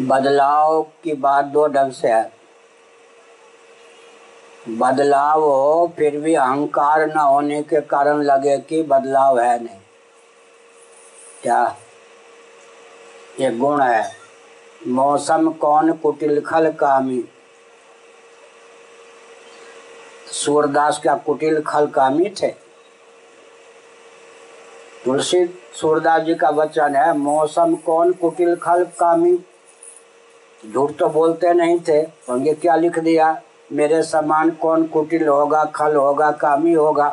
बदलाव की बात दो ढंग से है। बदलाव हो, फिर भी अहंकार न होने के कारण लगे कि बदलाव है नहीं। क्या? ये गुण है। मौसम कौन कुटिल खल कामी? सूरदास क्या कुटिल खल कामी थे? तुलसी, सूरदास जी का वचन है, मौसम कौन कुटिल खल कामी? झूठ तो बोलते नहीं थे होंगे क्या लिख दिया? मेरे समान कौन कुटिल होगा, खल होगा, कामी होगा?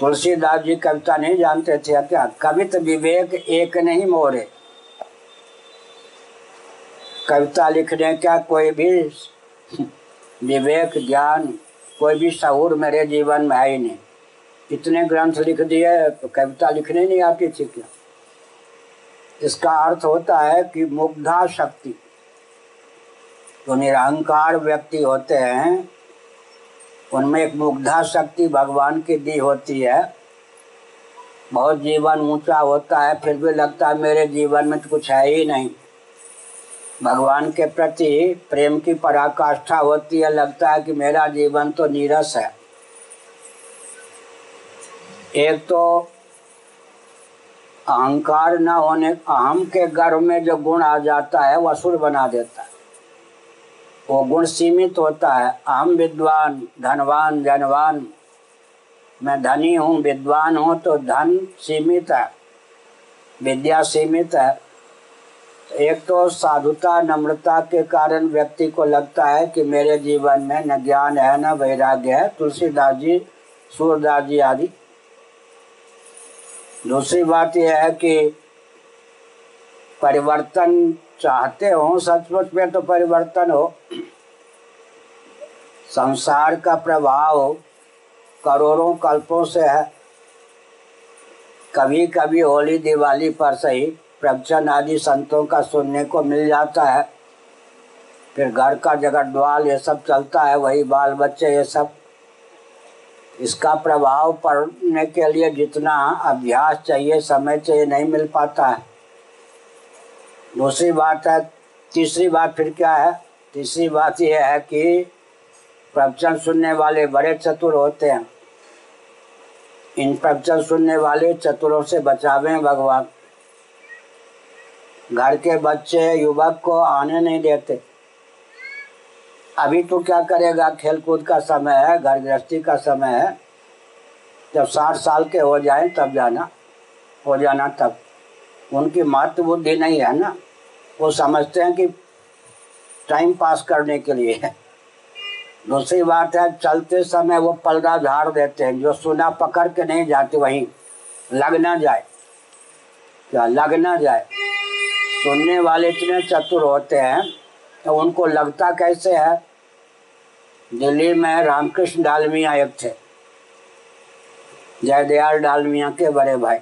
तुलसीदास जी कविता नहीं जानते थे क्या कवित विवेक एक नहीं मोरे। कविता लिखने क्या कोई भी विवेक, ज्ञान, कोई भी शहूर मेरे जीवन में है ही नहीं। इतने ग्रंथ लिख दिए तो कविता लिखने नहीं आती थी क्या? इसका अर्थ होता है कि मुग्धा शक्ति। जो निरहंकार व्यक्ति होते हैं, उनमें एक मुग्धा शक्ति भगवान की दी होती है। बहुत जीवन ऊँचा होता है, फिर भी लगता है मेरे जीवन में तो कुछ है ही नहीं। भगवान के प्रति प्रेम की पराकाष्ठा होती है, लगता है कि मेरा जीवन तो नीरस है। एक तो अहंकार न होने, अहम के गर्भ में जो गुण आ जाता है वो असुर बना देता है। वो गुण सीमित होता है। अहम विद्वान, धनवान जनवान मैं धनी हूँ, विद्वान हूँ तो धन सीमित है, विद्या सीमित है। एक तो साधुता, नम्रता के कारण व्यक्ति को लगता है कि मेरे जीवन में न ज्ञान है, न वैराग्य है। तुलसीदास जी, सूरदास जी आदि दूसरी बात यह है कि परिवर्तन चाहते हो, सचमुच में तो परिवर्तन हो। संसार का प्रभाव करोड़ों कल्पों से है। कभी कभी होली, दिवाली पर सही प्रवचन आदि संतों का सुनने को मिल जाता है। फिर घर का जगत द्वाल ये सब चलता है, वही बाल बच्चे ये सब इसका प्रभाव पड़ने के लिए जितना अभ्यास चाहिए, समय चाहिए, नहीं मिल पाता है। दूसरी बात है, तीसरी बात फिर क्या है? तीसरी बात यह है कि प्रवचन सुनने वाले बड़े चतुर होते हैं। इन प्रवचन सुनने वाले चतुरों से बचावे भगवान। घर के बच्चे, युवक को आने नहीं देते। अभी तो क्या करेगा? खेल कूद का समय है घर गृहस्थी का समय है। जब साठ साल के हो जाए, तब जाना, हो जाना तब। उनकी महत्व बुद्धि नहीं है ना? वो समझते हैं कि टाइम पास करने के लिए है। दूसरी बात है, चलते समय वो पलड़ा झाड़ देते हैं। जो सुना पकड़ के नहीं जाते, वहीं लग ना जाए। क्या? लग ना जाए। सुनने वाले इतने चतुर होते हैं तो उनको लगता कैसे है? दिल्ली में रामकृष्ण डालमिया एक थे। जयदयाल डालमिया के बड़े भाई।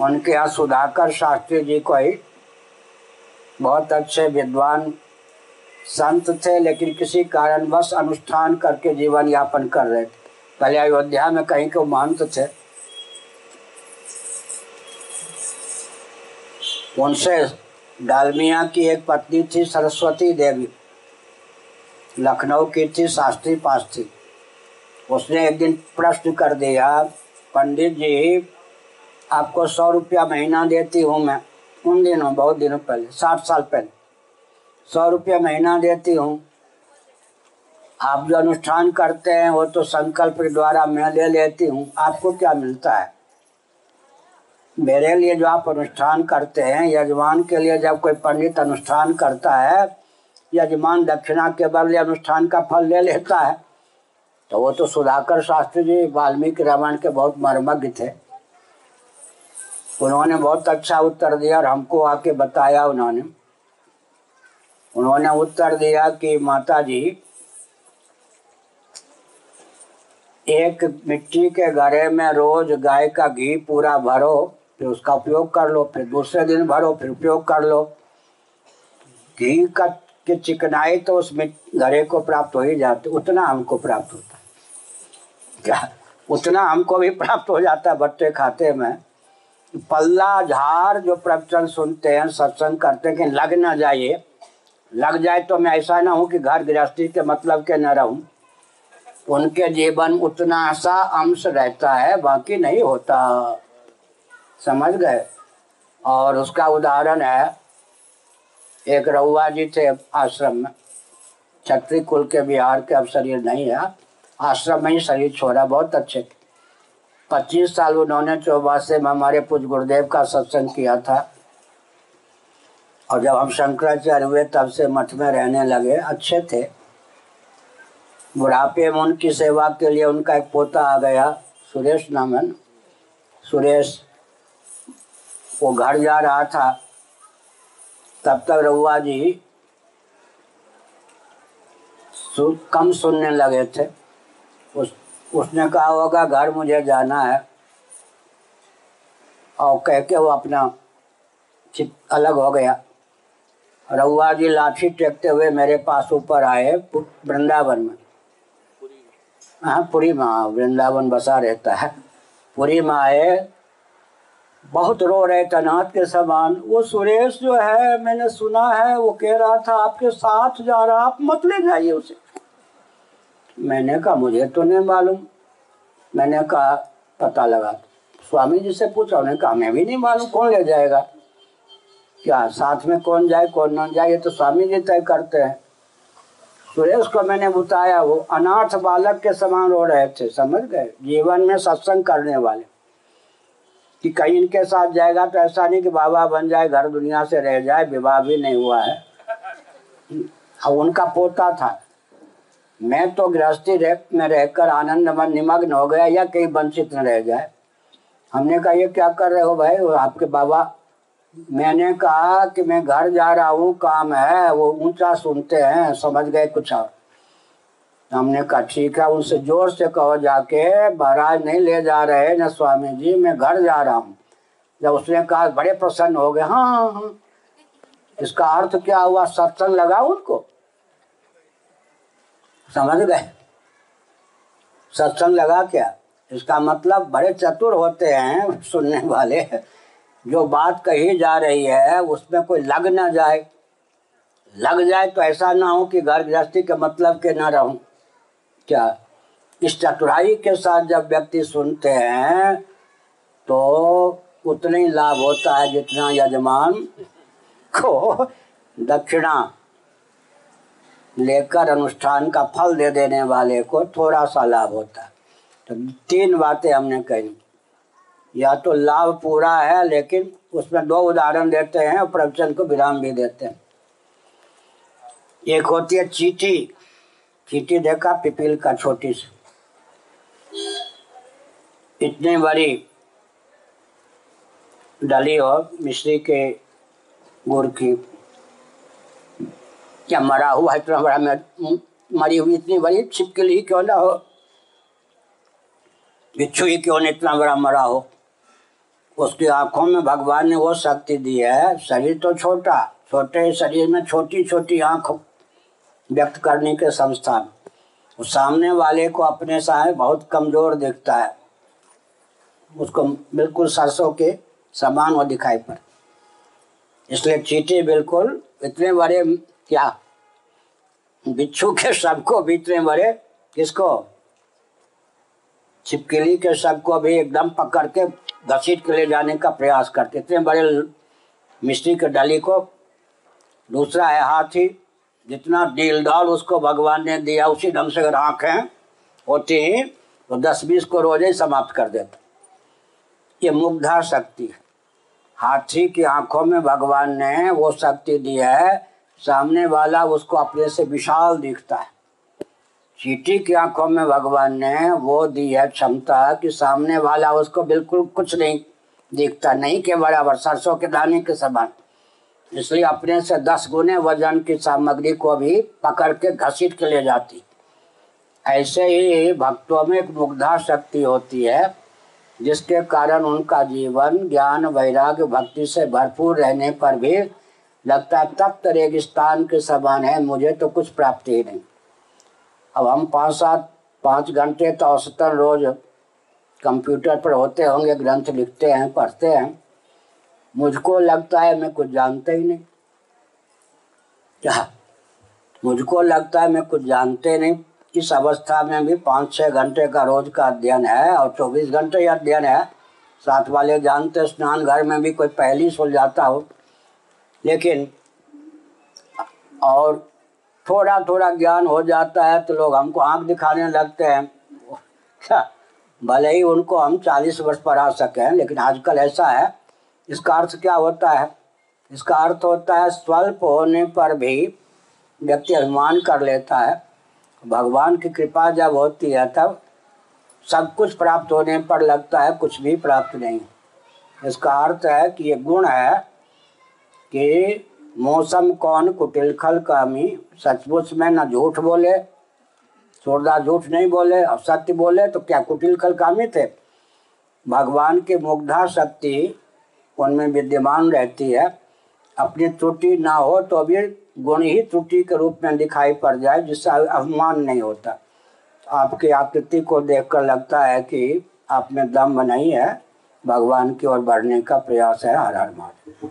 उनके यहाँ सुधाकर शास्त्री जी को ही बहुत अच्छे विद्वान संत थे, लेकिन किसी कारण बस अनुष्ठान करके जीवन यापन कर रहे थे। पहले अयोध्या में कहीं के महंत थे। उनसे डालमिया की एक पत्नी थी, सरस्वती देवी। लखनऊ की थी, शास्त्री पास थी उसने एक दिन प्रश्न कर दिया, पंडित जी, आपको सौ रुपया महीना देती हूँ मैं। उन दिनों, बहुत दिनों पहले, साठ साल पहले। सौ रुपया महीना देती हूँ। आप जो अनुष्ठान करते हैं, वो तो संकल्प के द्वारा मैं ले लेती हूँ। आपको क्या मिलता है? मेरे लिए जो आप अनुष्ठान करते हैं, यजमान के लिए जब कोई पंडित अनुष्ठान करता है, यजमान दक्षिणा के बदले अनुष्ठान का फल ले लेता है तो वो तो सुधाकर शास्त्री जी वाल्मीकि रामायण के बहुत मर्मज्ञ थे। उन्होंने बहुत अच्छा उत्तर दिया और हमको आके बताया उन्होंने। उन्होंने उत्तर दिया कि माता जी एक मिट्टी के घड़े में रोज गाय का घी पूरा भरो फिर उसका उपयोग कर लो, फिर दूसरे दिन भरो, फिर उपयोग कर लो। घी का, की चिकनाई तो उसमें घरे को प्राप्त हो ही जाती, उतना हमको प्राप्त होता। क्या? उतना हमको भी प्राप्त हो जाता है बट्टे खाते में। पल्ला, झार जो प्रवचन सुनते हैं, सत्संग करते हैं कि लग ना जाइए लग जाए तो मैं ऐसा ना हूँ कि घर गृहस्थी के मतलब के न रहूँ। उनके जीवन उतना सा अंश रहता है, बाकी नहीं होता। समझ गए? और उसका उदाहरण है, एक रउआ जी थे आश्रम में। छत्री कुल के बिहार के अब शरीर नहीं है। आश्रम में ही शरीर छोड़ा, बहुत अच्छे। पच्चीस साल उन्होंने चौबासे में हमारे पूज गुरुदेव का सत्संग किया था। और जब हम शंकराचार्य हुए, तब से मठ में रहने लगे, अच्छे थे। बुढ़ापे में उनकी सेवा के लिए उनका एक पोता आ गया, सुरेश नामन। सुरेश वो घर जा रहा था, तब तक रउआ जी कम सुनने लगे थे। उस, उसने कहा, होगा, घर मुझे जाना है। और कह के वो अपना चित, अलग हो गया। रउआ जी लाठी टेकते हुए मेरे पास ऊपर आए वृंदावन में। हाँ पुरी में वृंदावन बसा रहता है। पुरी में आए बहुत रो रहे नाथ के समान। वो सुरेश जो है, मैंने सुना है, वो कह रहा था, आपके साथ जा रहा, आप मत ले जाइए उसे। मैंने कहा, मुझे तो नहीं मालूम। मैंने कहा, पता लगा। स्वामी जी से पूछा उन्हें कहा, मैं भी नहीं मालूम, कौन ले जाएगा? क्या, साथ में कौन जाए, कौन ना जाए, ये तो स्वामी जी तय करते हैं। सुरेश को मैंने बताया, वो अनाथ बालक के समान रो रहे थे, समझ गए? जीवन में सत्संग करने वाले। कि कहीं इनके साथ जाएगा तो ऐसा नहीं कि बाबा बन जाए, घर दुनिया से रह जाए, विवाह भी नहीं हुआ है। अब उनका पोता था। मैं तो गृहस्थी रह, में रहकर आनंद में निमग्न हो गया या कहीं वंचित न रह जाए। हमने कहा, ये क्या कर रहे हो भाई? आपके बाबा। मैंने कहा कि मैं घर जा रहा हूँ, काम है, वो ऊँचा सुनते हैं, समझ गए कुछ और। हमने कहा, ठीक है, उनसे ज़ोर से कहो जाके, महाराज नहीं ले जा रहे न स्वामी जी मैं घर जा रहा हूँ। जब उसने कहा, बड़े प्रसन्न हो गए। हाँ हाँ हाँ। इसका अर्थ क्या हुआ? सत्संग लगा उनको? समझ गए? सत्संग लगा क्या? इसका मतलब बड़े चतुर होते हैं सुनने वाले। जो बात कही जा रही है, उसमें कोई लग ना जाए। लग जाए तो ऐसा ना हो कि घर गृहस्थी के मतलब के ना रहूँ। क्या? इस चतुराई के साथ जब व्यक्ति सुनते हैं तो उतना ही लाभ होता है जितना यजमान को दक्षिणा लेकर अनुष्ठान का फल दे देने वाले को थोड़ा सा लाभ होता है। तो तीन बातें हमने कही। या तो लाभ पूरा है, लेकिन उसमें दो उदाहरण देते हैं और प्रवचन को विराम भी देते हैं। एक होती है चीटी। चीटी देखा पिपील का छोटी सी। इतनी बड़ी डली हो मिश्री के गुड़ की। क्या मरा हुआ इतना बड़ा? मरी हुई इतनी बड़ी छिपकली क्यों ना हो? बिच्छू ही क्यों इतना बड़ा मरा हो? उसकी आँखों में भगवान ने वो शक्ति दी है, शरीर तो छोटा, छोटे शरीर में छोटी छोटी आँख व्यक्त करने के संस्थान। उस सामने वाले को अपने साय बहुत कमज़ोर दिखता है। उसको बिल्कुल सरसों के समान वो दिखाई पड़े। इसलिए चीटी बिल्कुल इतने बड़े, क्या? बिच्छू के सबको भी इतने बड़े? किसको? छिपकली के सबको भी एकदम पकड़ के घसीट के ले जाने का प्रयास करते। इतने बड़े मिस्त्री के डाली को दूसरा है हाथी। जितना डीलदाल उसको भगवान ने दिया, उसी ढंग से अगर आँखें होती तो दस बीस को रोज़े ही समाप्त कर देता। ये मुग्धा शक्ति है। हाथी की आँखों में भगवान ने वो शक्ति दी है, सामने वाला उसको अपने से विशाल दिखता है। चीटी की आँखों में भगवान ने वो दी है क्षमता कि सामने वाला उसको बिल्कुल कुछ नहीं दिखता, नहीं के बराबर सरसों के दाने के समान। इसलिए अपने से दस गुने वज़न की सामग्री को भी पकड़ के घसीट के ले जाती। ऐसे ही भक्तों में एक मुग्धा शक्ति होती है, जिसके कारण उनका जीवन, ज्ञान, वैराग्य, भक्ति से भरपूर रहने पर भी लगता है तप्त रेगिस्तान के समान है, मुझे तो कुछ प्राप्ति ही नहीं। अब हम पाँच सात, पाँच घंटे तो औसतन रोज कंप्यूटर पर होते होंगे, ग्रंथ लिखते हैं, पढ़ते हैं। मुझको लगता है मैं कुछ जानता ही नहीं। क्या? मुझको लगता है मैं कुछ जानते नहीं। इस अवस्था में भी पाँच छः घंटे का रोज का अध्ययन है और चौबीस घंटे अध्ययन है। साथ वाले जानते स्नान घर में भी कोई पहली सुल जाता हो। लेकिन और थोड़ा थोड़ा ज्ञान हो जाता है तो लोग हमको आँख दिखाने लगते हैं। क्या? भले ही उनको हम चालीस वर्ष पढ़ा सकें, लेकिन आजकल ऐसा है इसका अर्थ क्या होता है? इसका अर्थ होता है, स्वल्प होने पर भी व्यक्ति अभिमान कर लेता है। भगवान की कृपा जब होती है, तब सब कुछ प्राप्त होने पर लगता है, कुछ भी प्राप्त नहीं। इसका अर्थ है कि ये गुण है कि मौसम कौन कुटिल खल कामी, सचमुच में न झूठ बोले सूरदास झूठ नहीं बोले और सत्य बोले तो क्या कुटिल खल कामी थे? भगवान की मुग्धा शक्ति उनमें विद्यमान रहती है। अपनी त्रुटि ना हो तो भी गुण ही त्रुटि के रूप में दिखाई पड़ जाए, जिससे अभिमान नहीं होता। आपकी आकृति को देखकर लगता है कि आप में दम नहीं है। भगवान की ओर बढ़ने का प्रयास है, हर हर महादेव।